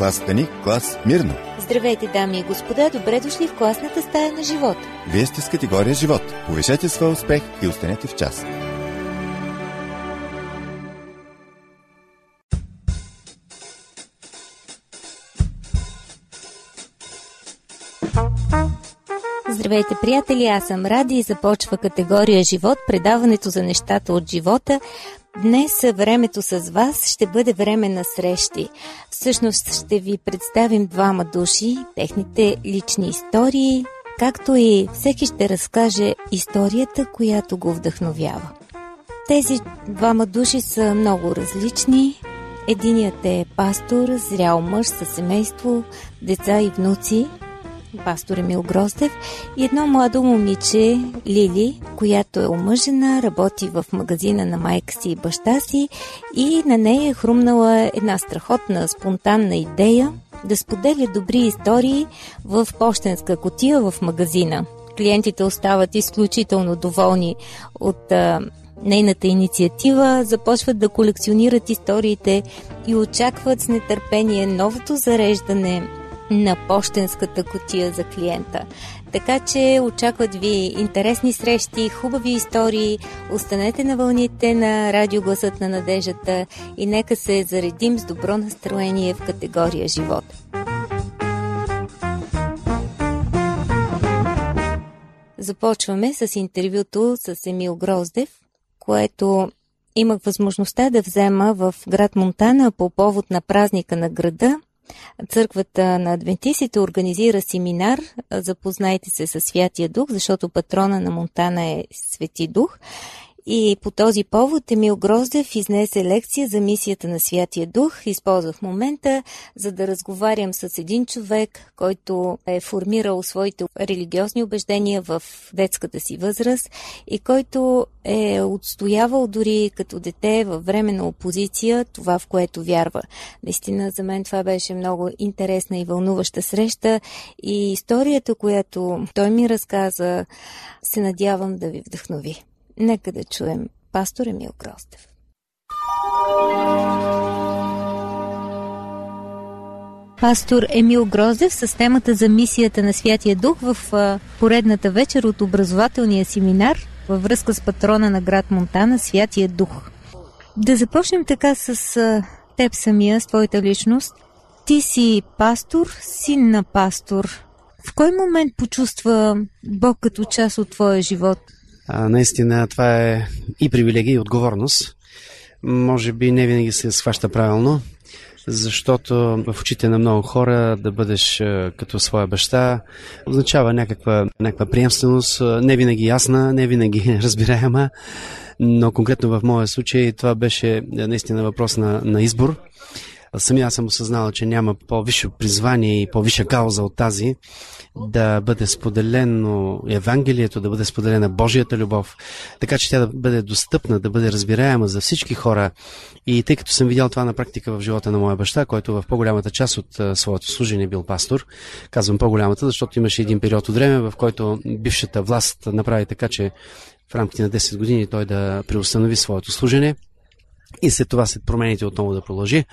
клас Стани, клас Мирно. Здравейте, дами и господа, добре дошли в класната стая на живота. Вие сте с категория живот. Повишете своя успех и останете в час. Здравейте, приятели! Аз съм Ради и започва категория Живот, предаването за нещата от живота. Днес времето с вас ще бъде време на срещи. Всъщност ще ви представим двама души, техните лични истории, както и всеки ще разкаже историята, която го вдъхновява. Тези двама души са много различни. Единият е пастор, зрял мъж със семейство, деца и внуци – пастор Емил Гроздев и едно младо момиче, Лили, която е омъжена, работи в магазина на майка си и баща си и на нея е хрумнала една страхотна, спонтанна идея да споделя добри истории в почтенска котия в магазина. Клиентите остават изключително доволни от нейната инициатива, започват да колекционират историите и очакват с нетърпение новото зареждане на почтенската котия за клиента. Така че очакват ви интересни срещи, хубави истории. Останете на вълните на радиогласът на надеждата и нека се заредим с добро настроение в категория живот. Започваме с интервюто с Емил Гроздев, което имах възможността да взема в град Монтана по повод на празника на града – Църквата на адвентистите организира семинар. Запознайте се с Святия Дух, защото патрона на Монтана е Свети Дух. И по този повод Емил Гроздев изнесе лекция за мисията на Святия Дух. Използвах момента, за да разговарям с един човек, който е формирал своите религиозни убеждения в детската си възраст и който е отстоявал дори като дете във време на опозиция това, в което вярва. Наистина за мен това беше много интересна и вълнуваща среща и историята, която той ми разказа, се надявам да ви вдъхнови. Нека да чуем пастор Емил Гроздев. Пастор Емил Гроздев с темата за мисията на Святия Дух в поредната вечер от образователния семинар във връзка с патрона на град Монтана Святия Дух. Да започнем така с теб самия, с твоята личност. Ти си пастор, син на пастор. В кой момент почувства Бог като част от твоя живот? А, наистина това е и привилегия, и отговорност. Може би не винаги се схваща правилно, защото в очите на много хора да бъдеш като своя баща означава някаква, някаква приемственост, не винаги ясна, не винаги разбираема, но конкретно в моя случай това беше наистина въпрос на, на избор. Самия съм осъзнал, че няма по-висше призвание и по-висша кауза от тази да бъде споделено Евангелието, да бъде споделена Божията любов, така че тя да бъде достъпна, да бъде разбираема за всички хора. И тъй като съм видял това на практика в живота на моя баща, който в по-голямата част от своето служение бил пастор, казвам по-голямата, защото имаше един период от време, в който бившата власт направи така, че в рамките на 10 години той да преустанови своето служение – и след това, след промените, отново да продължи.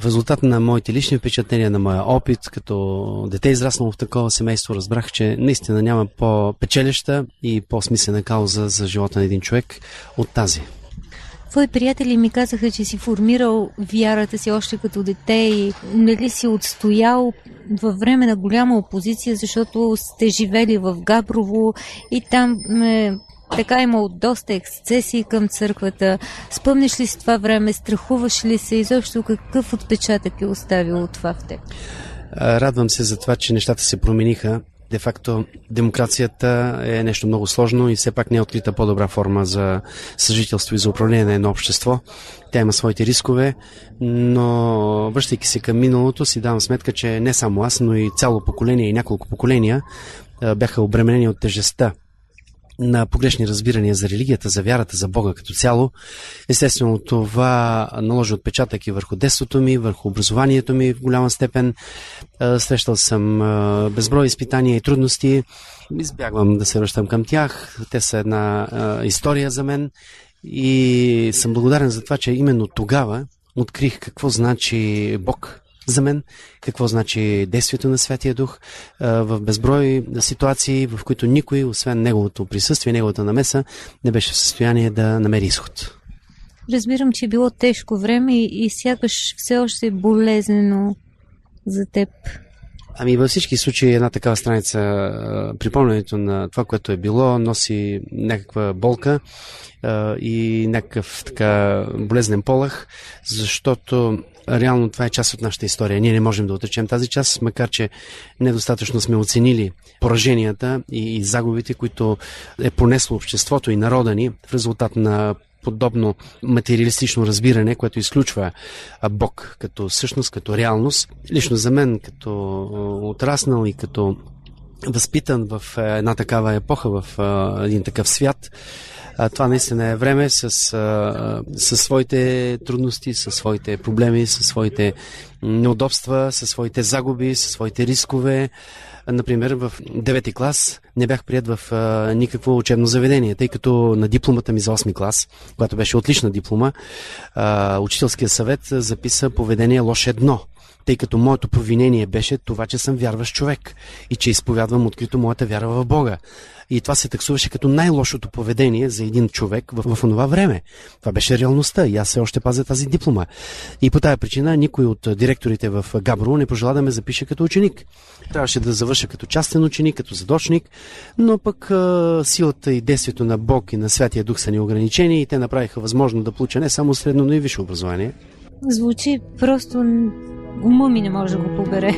В резултат на моите лични впечатления, на моя опит, като дете израснало в такова семейство, разбрах, че наистина няма по-печелеща и по-смислена кауза за живота на един човек от тази. Твои приятели ми казаха, че си формирал вярата си още като дете и нали си отстоял във време на голяма опозиция, защото сте живели в Габрово и там е, така имал доста ексцесии към църквата. Спомниш ли си това време? Страхуваш ли се? Изобщо какъв отпечатък е оставило това в теб? Радвам се за това, че нещата се промениха. Де факто демокрацията е нещо много сложно и все пак не е открита по-добра форма за съжителство и за управление на едно общество. Тя има своите рискове, но връщайки се към миналото си давам сметка, че не само аз, но и цяло поколение и няколко поколения бяха обременени от тежестта на погрешни разбирания за религията, за вярата, за Бога като цяло. Естествено, това наложи отпечатък и върху детството ми, върху образованието ми в голяма степен. Срещал съм безброй изпитания и трудности. Избягвам да се връщам към тях. Те са една история за мен и съм благодарен за това, че именно тогава открих какво значи Бог за мен, какво значи действието на Святия Дух в безброй ситуации, в които никой, освен неговото присъствие, неговата намеса, не беше в състояние да намери изход. Разбирам, че е било тежко време и, и сякаш все още е болезнено за теб. Ами във всички случаи една такава страница, припомнянето на това, което е било, носи някаква болка и някакъв така болезнен полах, защото реално това е част от нашата история. Ние не можем да отречем тази част, макар че недостатъчно сме оценили пораженията и, и загубите, които е понесло обществото и народа ни в резултат на подобно материалистично разбиране, което изключва Бог като същност, като реалност. Лично за мен, като отраснал и като възпитан в една такава епоха, в един такъв свят, това наистина е време с, с своите трудности, с своите проблеми, с своите неудобства, с своите загуби, с своите рискове. Например, в 9 клас не бях прият в а, никакво учебно заведение, тъй като на дипломата ми за 8 клас, която беше отлична диплома, а, учителския съвет записа поведение лош едно тъй като моето провинение беше това, че съм вярващ човек и че изповядвам открито моята вяра в Бога. И това се таксуваше като най-лошото поведение за един човек в, в това време. Това беше реалността и аз все още пазя тази диплома. И по тази причина никой от директорите в Габро не пожела да ме запише като ученик. Трябваше да завърша като частен ученик, като задочник, но пък а, силата и действието на Бог и на Святия Дух са неограничени и те направиха възможно да получа не само средно, но и висше образование. Звучи просто ума ми не може да го побере.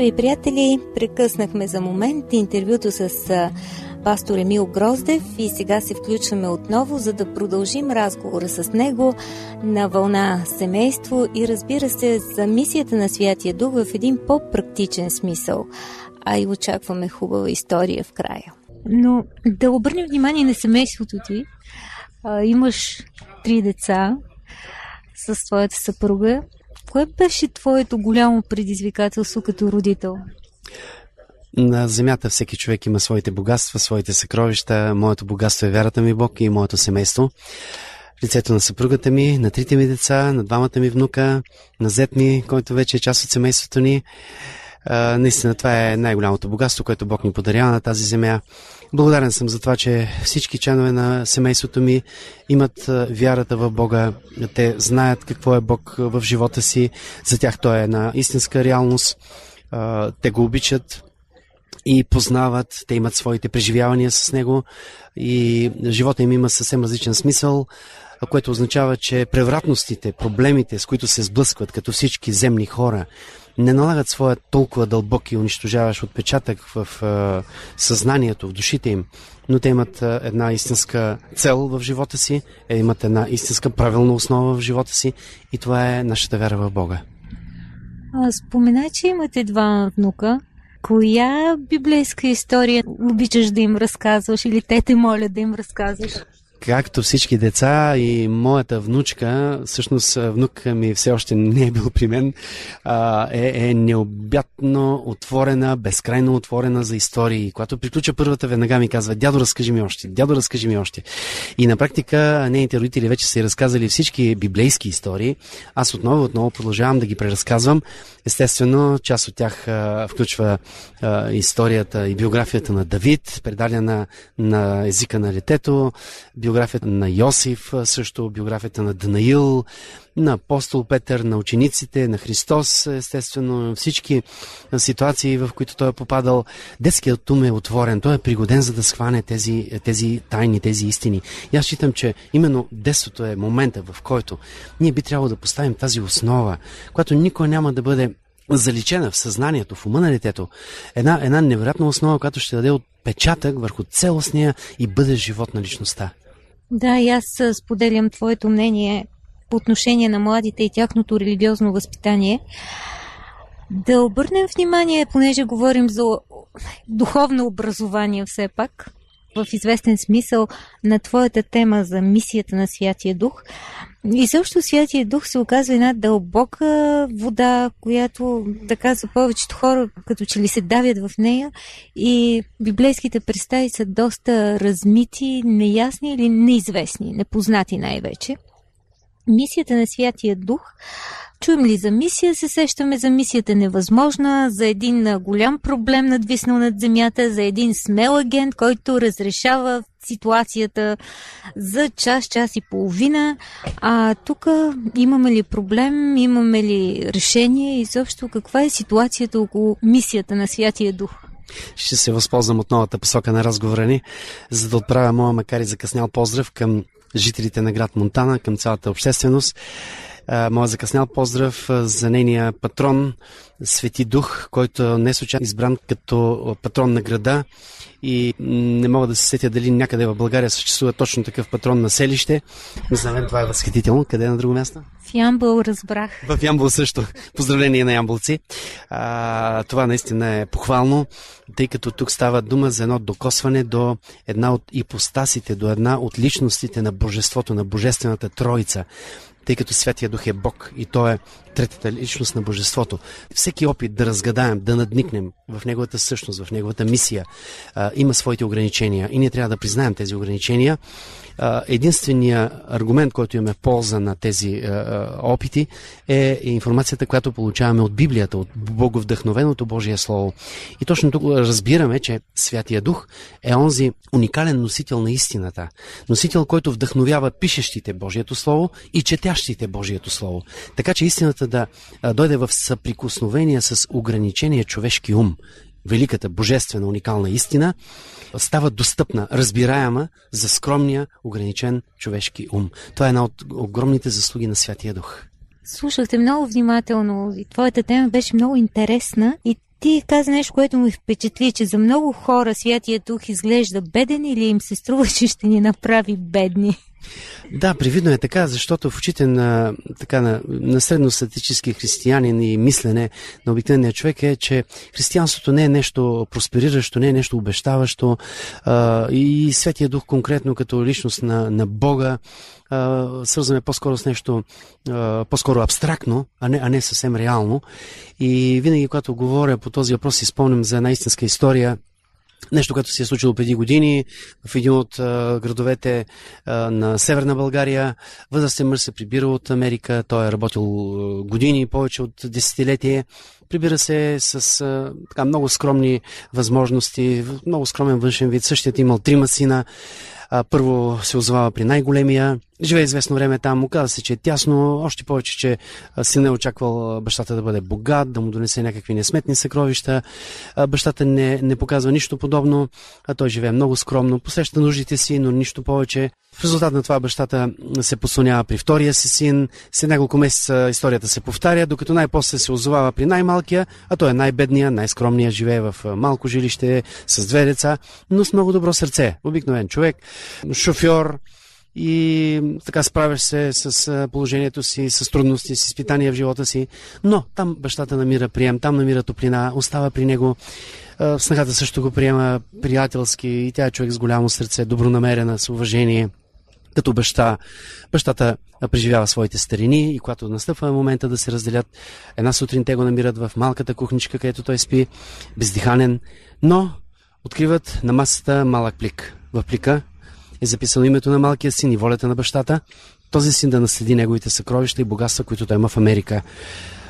Скъпи приятели, прекъснахме за момент интервюто с пастор Емил Гроздев и сега се включваме отново, за да продължим разговора с него на вълна семейство и разбира се за мисията на Святия Дух в един по-практичен смисъл, а и очакваме хубава история в края. Но да обърнем внимание на семейството ти. Имаш три деца с твоята съпруга. Кое беше твоето голямо предизвикателство като родител? На земята всеки човек има своите богатства, своите съкровища. Моето богатство е вярата ми Бог и моето семейство. Лицето на съпругата ми, на трите ми деца, на двамата ми внука, на зет ми, който вече е част от семейството ни. Наистина това е най-голямото богатство, което Бог ни подарява на тази земя. Благодарен съм за това, че всички членове на семейството ми имат вярата в Бога. Те знаят какво е Бог в живота си. За тях той е една истинска реалност. Те го обичат и познават, те имат своите преживявания с него и живота им има съвсем различен смисъл което означава, че превратностите, проблемите, с които се сблъскват като всички земни хора, не налагат своя толкова дълбок и унищожаващ отпечатък в а, съзнанието, в душите им, но те имат а, една истинска цел в живота си, е, имат една истинска правилна основа в живота си и това е нашата вяра в Бога. А, спомена, че имате два внука. Коя библейска история обичаш да им разказваш или те те молят да им разказваш? Както всички деца и моята внучка, всъщност внука ми все още не е бил при мен, е, е необятно отворена, безкрайно отворена за истории. Когато приключа първата, веднага ми казва, дядо, разкажи ми още, дядо, разкажи ми още. И на практика нейните родители вече са разказали всички библейски истории. Аз отново, отново продължавам да ги преразказвам. Естествено, част от тях включва историята и биографията на Давид, предадена на езика на биографията на Йосиф, също биографията на Данаил, на апостол Петър, на учениците, на Христос, естествено, всички ситуации, в които той е попадал. Детският ум е отворен, той е пригоден за да схване тези, тези тайни, тези истини. И аз считам, че именно детството е момента, в който ние би трябвало да поставим тази основа, която никой няма да бъде заличена в съзнанието, в ума на детето. Една, една невероятна основа, която ще даде отпечатък върху целостния и бъдещ живот на личността. Да, и аз споделям твоето мнение по отношение на младите и тяхното религиозно възпитание. Да обърнем внимание, понеже говорим за духовно образование все пак, в известен смисъл на твоята тема за мисията на Святия Дух. И също Святия Дух се оказва една дълбока вода, която така за повечето хора като че ли се давят в нея и библейските представи са доста размити, неясни или неизвестни, непознати най-вече. Мисията на Святия Дух Чуем ли за мисия, се сещаме за мисията невъзможна, за един голям проблем надвиснал над земята, за един смел агент, който разрешава ситуацията за час, час и половина. А тук имаме ли проблем, имаме ли решение и също каква е ситуацията около мисията на Святия Дух? Ще се възползвам от новата посока на разговора ни, за да отправя моя макар и закъснял поздрав към жителите на град Монтана, към цялата общественост. Моя закъснял поздрав за нейния патрон, Свети Дух, който не е случайно избран като патрон на града и не мога да се сетя дали някъде в България съществува точно такъв патрон на селище. Не знам, това е възхитително. Къде е на друго място? В Ямбул разбрах. В Ямбул също. Поздравление на ямбулци. А, това наистина е похвално, тъй като тук става дума за едно докосване до една от ипостасите, до една от личностите на Божеството, на Божествената Троица тъй като Святия Дух е Бог и Той е третата личност на Божеството. Всеки опит да разгадаем, да надникнем в Неговата същност, в Неговата мисия, а, има своите ограничения и ние трябва да признаем тези ограничения. А, единственият аргумент, който имаме в полза на тези а, опити е информацията, която получаваме от Библията, от боговдъхновеното Божие Слово. И точно тук разбираме, че Святия Дух е онзи уникален носител на истината. Носител, който вдъхновява пишещите Божието Слово и четящите Божието Слово. Така че истината да дойде в съприкосновение с ограничения човешки ум, великата, божествена, уникална истина, става достъпна, разбираема за скромния, ограничен човешки ум. Това е една от огромните заслуги на Святия Дух. Слушахте много внимателно и твоята тема беше много интересна и ти каза нещо, което ми впечатли, че за много хора Святия Дух изглежда беден или им се струва, че ще ни направи бедни. Да, привидно е така, защото в очите на, така, на, на средностатически християнин и мислене на обикновения човек е, че християнството не е нещо проспериращо, не е нещо обещаващо а, и Светия Дух конкретно като личност на, на Бога свързваме по-скоро с нещо а, по-скоро абстрактно, а не, а не съвсем реално. И винаги, когато говоря по този въпрос, си спомням за една истинска история Нещо, което се е случило преди години в един от а, градовете а, на Северна България. Възрастен мъж се прибира от Америка. Той е работил години, повече от десетилетие. Прибира се с а, така, много скромни възможности, много скромен външен вид. Същият имал трима сина. А, първо се озовава при най-големия, живее известно време там, оказа се, че е тясно, още повече, че сина е очаквал бащата да бъде богат, да му донесе някакви несметни съкровища. Бащата не, не показва нищо подобно, а той живее много скромно, посреща нуждите си, но нищо повече. В резултат на това бащата се послонява при втория си син, след няколко месеца историята се повтаря, докато най-после се озовава при най-малкия, а той е най-бедния, най-скромния, живее в малко жилище с две деца, но с много добро сърце. Обикновен човек, шофьор, и така справяш се с положението си, с трудности, с изпитания в живота си. Но там бащата намира прием, там намира топлина, остава при него. Снахата също го приема приятелски и тя е човек с голямо сърце, добронамерена, с уважение. Като баща, бащата преживява своите старини и когато настъпва момента да се разделят, една сутрин те го намират в малката кухничка, където той спи, бездиханен, но откриват на масата малък плик. В плика е записано името на малкия син и волята на бащата, този син да наследи неговите съкровища и богатства, които той има в Америка.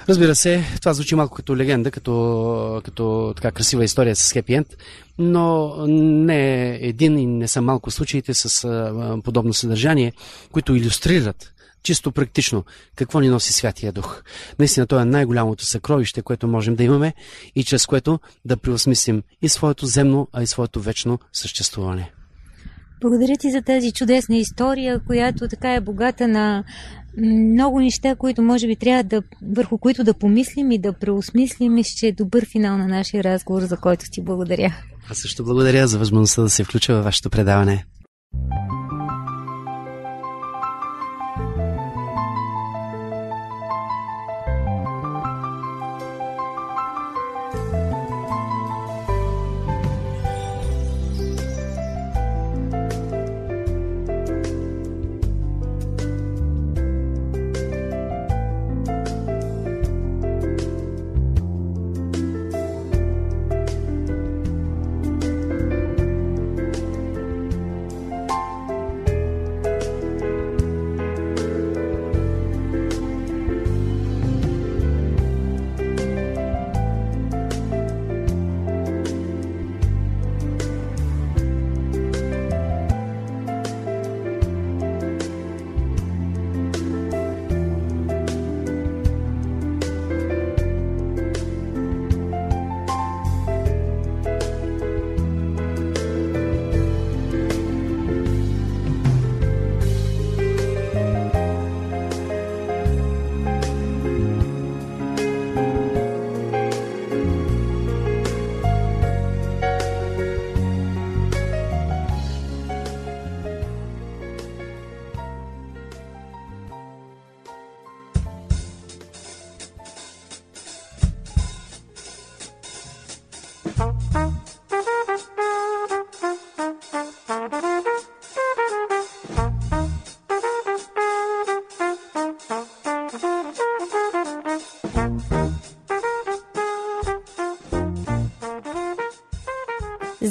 Разбира се, това звучи малко като легенда, като, като така красива история с хепи енд, но не е един и не са малко случаите с подобно съдържание, които иллюстрират чисто практично какво ни носи Святия Дух. Наистина той е най-голямото съкровище, което можем да имаме и чрез което да преосмислим и своето земно, а и своето вечно съществуване. Благодаря ти за тази чудесна история, която така е богата на много неща, които може би трябва да, върху които да помислим и да преосмислим. Мисля, че е добър финал на нашия разговор, за който ти благодаря. Аз също благодаря за възможността да се включа във вашето предаване.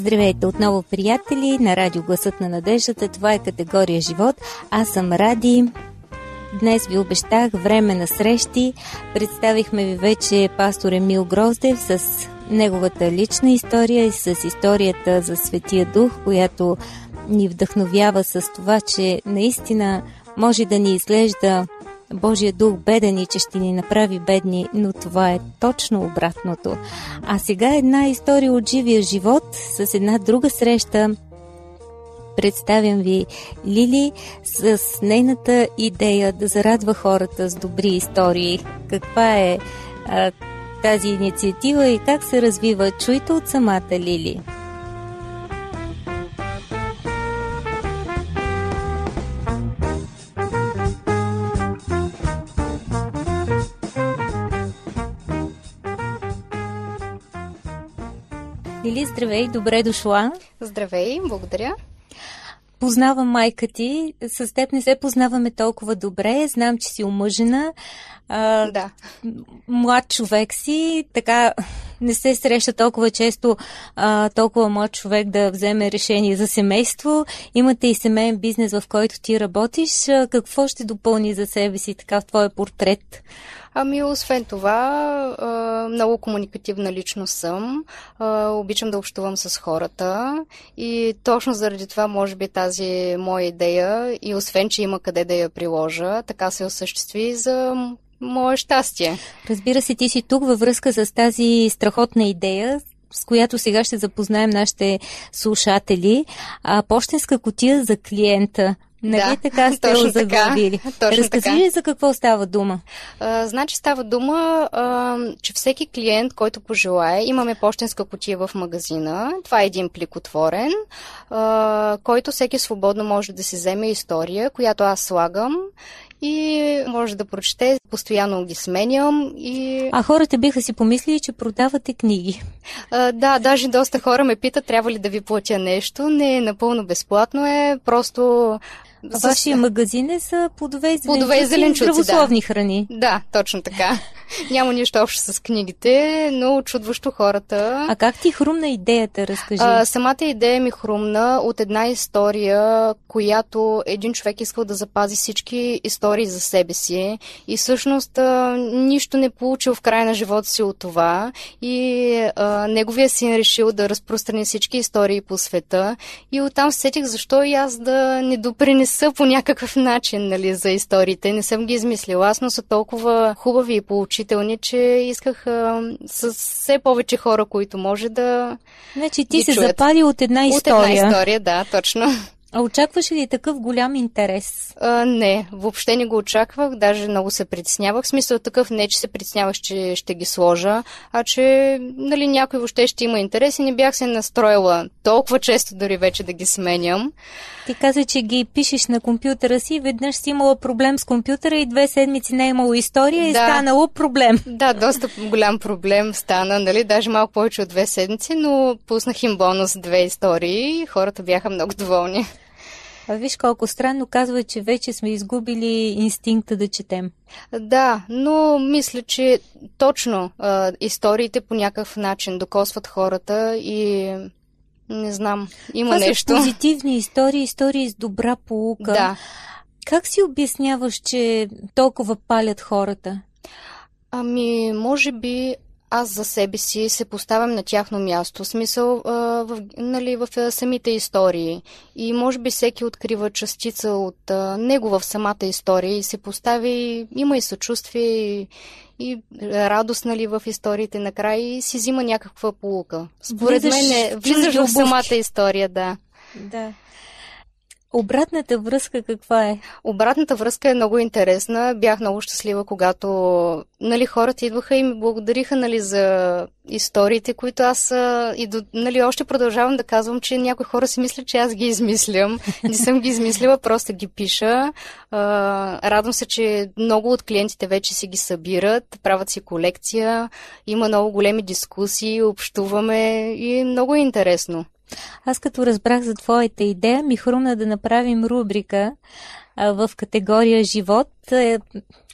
Здравейте отново, приятели, на радио Гласът на надеждата. Това е категория живот. Аз съм Ради. Днес ви обещах време на срещи. Представихме ви вече пастор Емил Гроздев с неговата лична история и с историята за Светия Дух, която ни вдъхновява с това, че наистина може да ни изглежда Божия дух беден и че ще ни направи бедни, но това е точно обратното. А сега една история от живия живот с една друга среща. Представям ви Лили с нейната идея да зарадва хората с добри истории. Каква е а, тази инициатива и как се развива? Чуйте от самата Лили. Лили, здравей, добре дошла. Здравей, благодаря. Познавам майка ти, с теб не се познаваме толкова добре, знам, че си омъжена. А, да. Млад човек си, така не се среща толкова често а, толкова млад човек да вземе решение за семейство. Имате и семейен бизнес, в който ти работиш. Какво ще допълни за себе си така в твоя портрет? Ами, освен това, много комуникативна личност съм. Обичам да общувам с хората и точно заради това, може би, тази моя идея и освен, че има къде да я приложа, така се осъществи за мое щастие. Разбира се, ти си тук във връзка с тази страхотна идея, с която сега ще запознаем нашите слушатели. А, почтенска котия за клиента. Нали да, така сте точно заглавили? Така, точно Разкажи ли за какво става дума? А, значи става дума, а, че всеки клиент, който пожелае, имаме почтенска котия в магазина. Това е един плик отворен, а, който всеки свободно може да си вземе история, която аз слагам и може да прочете. Постоянно ги сменям. И... А хората биха си помислили, че продавате книги. А, да, даже доста хора ме питат, трябва ли да ви платя нещо. Не напълно безплатно, е просто вашия магазин е за плодове и плодове и зеленчуци здравословни да. храни. Да, точно така. Няма нищо общо с книгите, но очудващо хората. А как ти хрумна идеята, разкажи? А, самата идея ми хрумна от една история, която един човек искал да запази всички истории за себе си и всъщност а, нищо не получил в края на живота си от това и а, неговия син решил да разпространи всички истории по света и оттам сетих защо и аз да не допринеса по някакъв начин нали, за историите. Не съм ги измислила, аз, но са толкова хубави и поучителни, че исках а, с все повече хора, които може да Значи ти се чуят. запали от една история. От една история, да, точно. А очакваш ли такъв голям интерес? А, не, въобще не го очаквах, даже много се притеснявах. В смисъл такъв не, че се притеснявах, че ще ги сложа, а че нали, някой въобще ще има интерес и не бях се настроила толкова често дори вече да ги сменям. Ти каза, че ги пишеш на компютъра си, веднъж си имала проблем с компютъра и две седмици не е имало история да. и станало проблем. Да, доста голям проблем стана, нали, даже малко повече от две седмици, но пуснах им бонус две истории и хората бяха много доволни. А виж колко странно казва, че вече сме изгубили инстинкта да четем. Да, но мисля, че точно а, историите по някакъв начин докосват хората и не знам, има Това нещо. Са позитивни истории, истории с добра полука. Да. Как си обясняваш, че толкова палят хората? Ами, може би аз за себе си се поставям на тяхно място, смисъл а, в, нали, в самите истории. И може би всеки открива частица от а, него в самата история и се постави, има и съчувствие и, и радост нали, в историите накрая и си взима някаква полука. Според мен е, влизаш в самата история, да. Да. Обратната връзка каква е? Обратната връзка е много интересна. Бях много щастлива, когато нали, хората идваха и ми благодариха нали, за историите, които аз и до, нали, още продължавам да казвам, че някои хора си мислят, че аз ги измислям. Не съм ги измислила, просто ги пиша. Радвам се, че много от клиентите вече си ги събират, правят си колекция, има много големи дискусии, общуваме и много е интересно. Аз като разбрах за твоята идея, ми хрумна да направим рубрика а, в категория живот, а,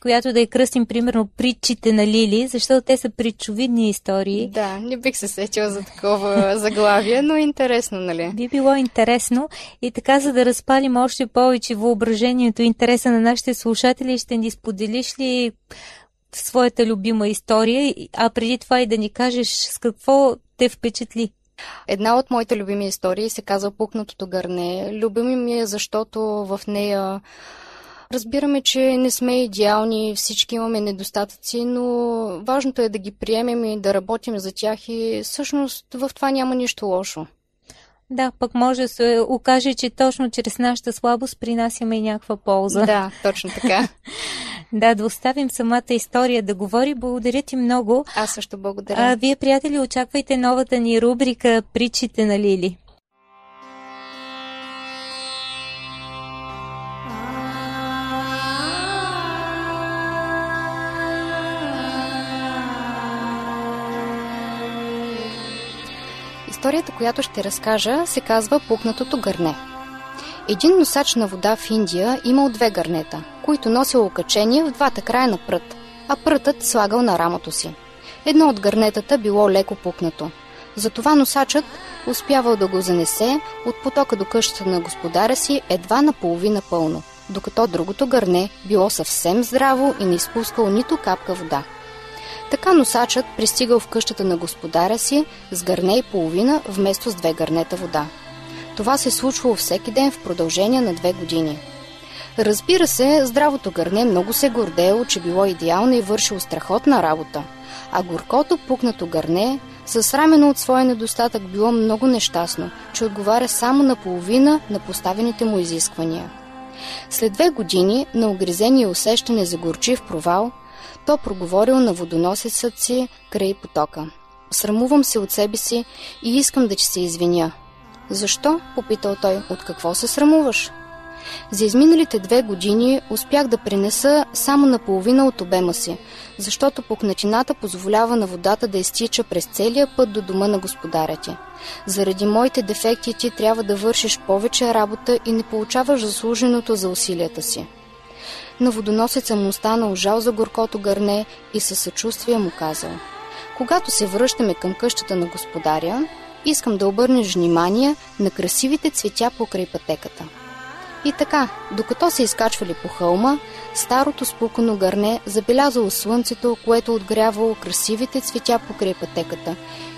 която да я кръстим примерно притчите на Лили, защото те са притчовидни истории. Да, не бих се сетила за такова заглавие, но интересно, нали? Би било интересно и така, за да разпалим още повече въображението и интереса на нашите слушатели, ще ни споделиш ли своята любима история, а преди това и да ни кажеш с какво те впечатли. Една от моите любими истории се казва Пукнатото гърне. Любими ми е, защото в нея Разбираме, че не сме идеални, всички имаме недостатъци, но важното е да ги приемем и да работим за тях и всъщност в това няма нищо лошо. Да, пък може да се окаже, че точно чрез нашата слабост принасяме и някаква полза. Да, точно така. да, да оставим самата история да говори. Благодаря ти много. Аз също благодаря. А, вие, приятели, очаквайте новата ни рубрика Причите на Лили. Историята, която ще разкажа, се казва Пукнатото гърне. Един носач на вода в Индия имал две гърнета, които носил окачение в двата края на прът, а прътът слагал на рамото си. Едно от гърнетата било леко пукнато. Затова носачът успявал да го занесе от потока до къщата на господаря си едва наполовина пълно, докато другото гърне било съвсем здраво и не изпускало нито капка вода. Така носачът пристигал в къщата на господаря си с гърне и половина вместо с две гърнета вода. Това се случвало всеки ден в продължение на две години. Разбира се, здравото гърне много се гордеело, че било идеално и вършило страхотна работа, а горкото пукнато гърне, засрамено от своя недостатък, било много нещастно, че отговаря само на половина на поставените му изисквания. След две години на огризение усещане за горчив провал – то проговорил на водоносецът си край потока. Срамувам се от себе си и искам да ти се извиня. Защо? попитал той. От какво се срамуваш? За изминалите две години успях да принеса само наполовина от обема си, защото пукнатината позволява на водата да изтича през целия път до дома на господаря ти. Заради моите дефекти ти трябва да вършиш повече работа и не получаваш заслуженото за усилията си. На водоносеца му останал жал за горкото гърне и със съчувствие му казал Когато се връщаме към къщата на господаря, искам да обърнеш внимание на красивите цветя покрай пътеката. И така, докато се изкачвали по хълма, старото спукано гърне забелязало слънцето, което отгрявало красивите цветя покрай пътеката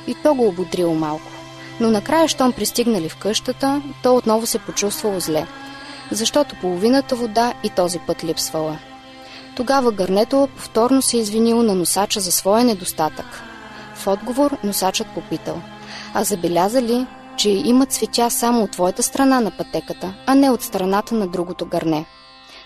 и то го ободрило малко. Но накрая, щом пристигнали в къщата, то отново се почувствало зле, защото половината вода и този път липсвала. Тогава гърнето повторно се извинило на носача за своя недостатък. В отговор носачът попитал, а забеляза ли, че има цветя само от твоята страна на пътеката, а не от страната на другото гърне.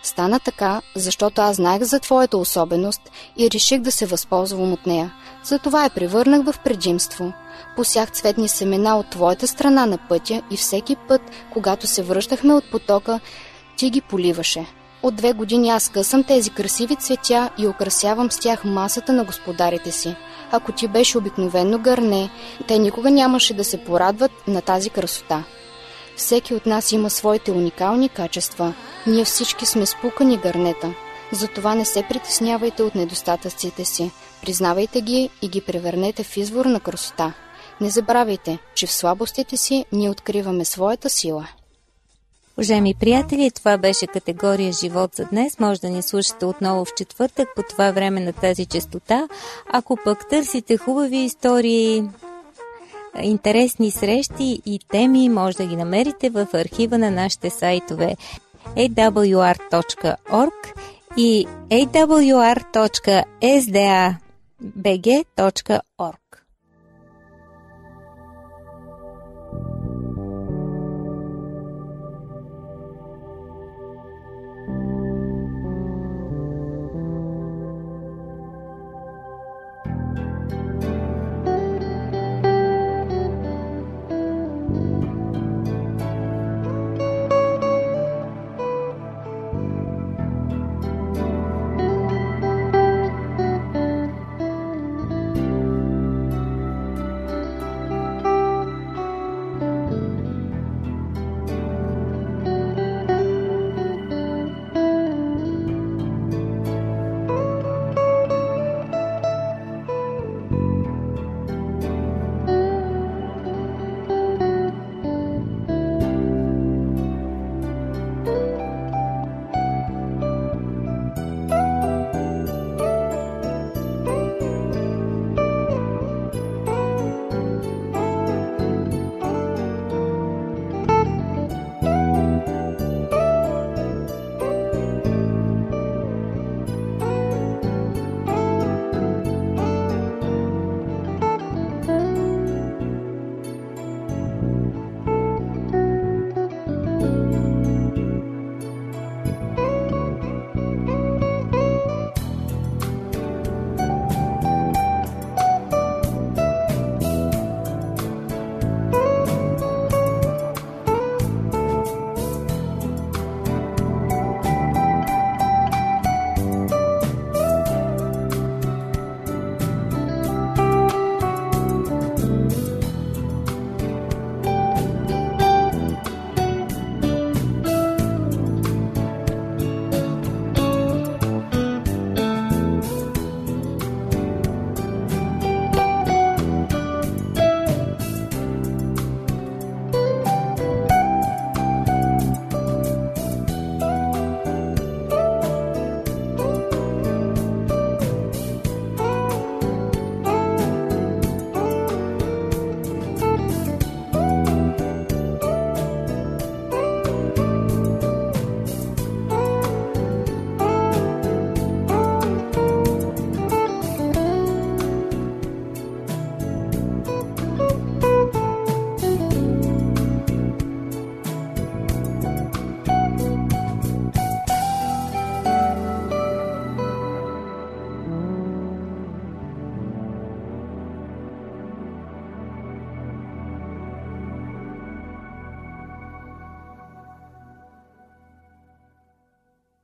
Стана така, защото аз знаех за твоята особеност и реших да се възползвам от нея. Затова я превърнах в предимство. Посях цветни семена от твоята страна на пътя и всеки път, когато се връщахме от потока, ти ги поливаше. От две години аз късам тези красиви цветя и украсявам с тях масата на господарите си. Ако ти беше обикновено гърне, те никога нямаше да се порадват на тази красота. Всеки от нас има своите уникални качества. Ние всички сме спукани гърнета. Затова не се притеснявайте от недостатъците си. Признавайте ги и ги превърнете в извор на красота. Не забравяйте, че в слабостите си ние откриваме своята сила. Уважаеми приятели, това беше категория Живот за днес. Може да ни слушате отново в четвъртък по това време на тази частота. Ако пък търсите хубави истории, интересни срещи и теми, може да ги намерите в архива на нашите сайтове awr.org и awr.sdabg.org.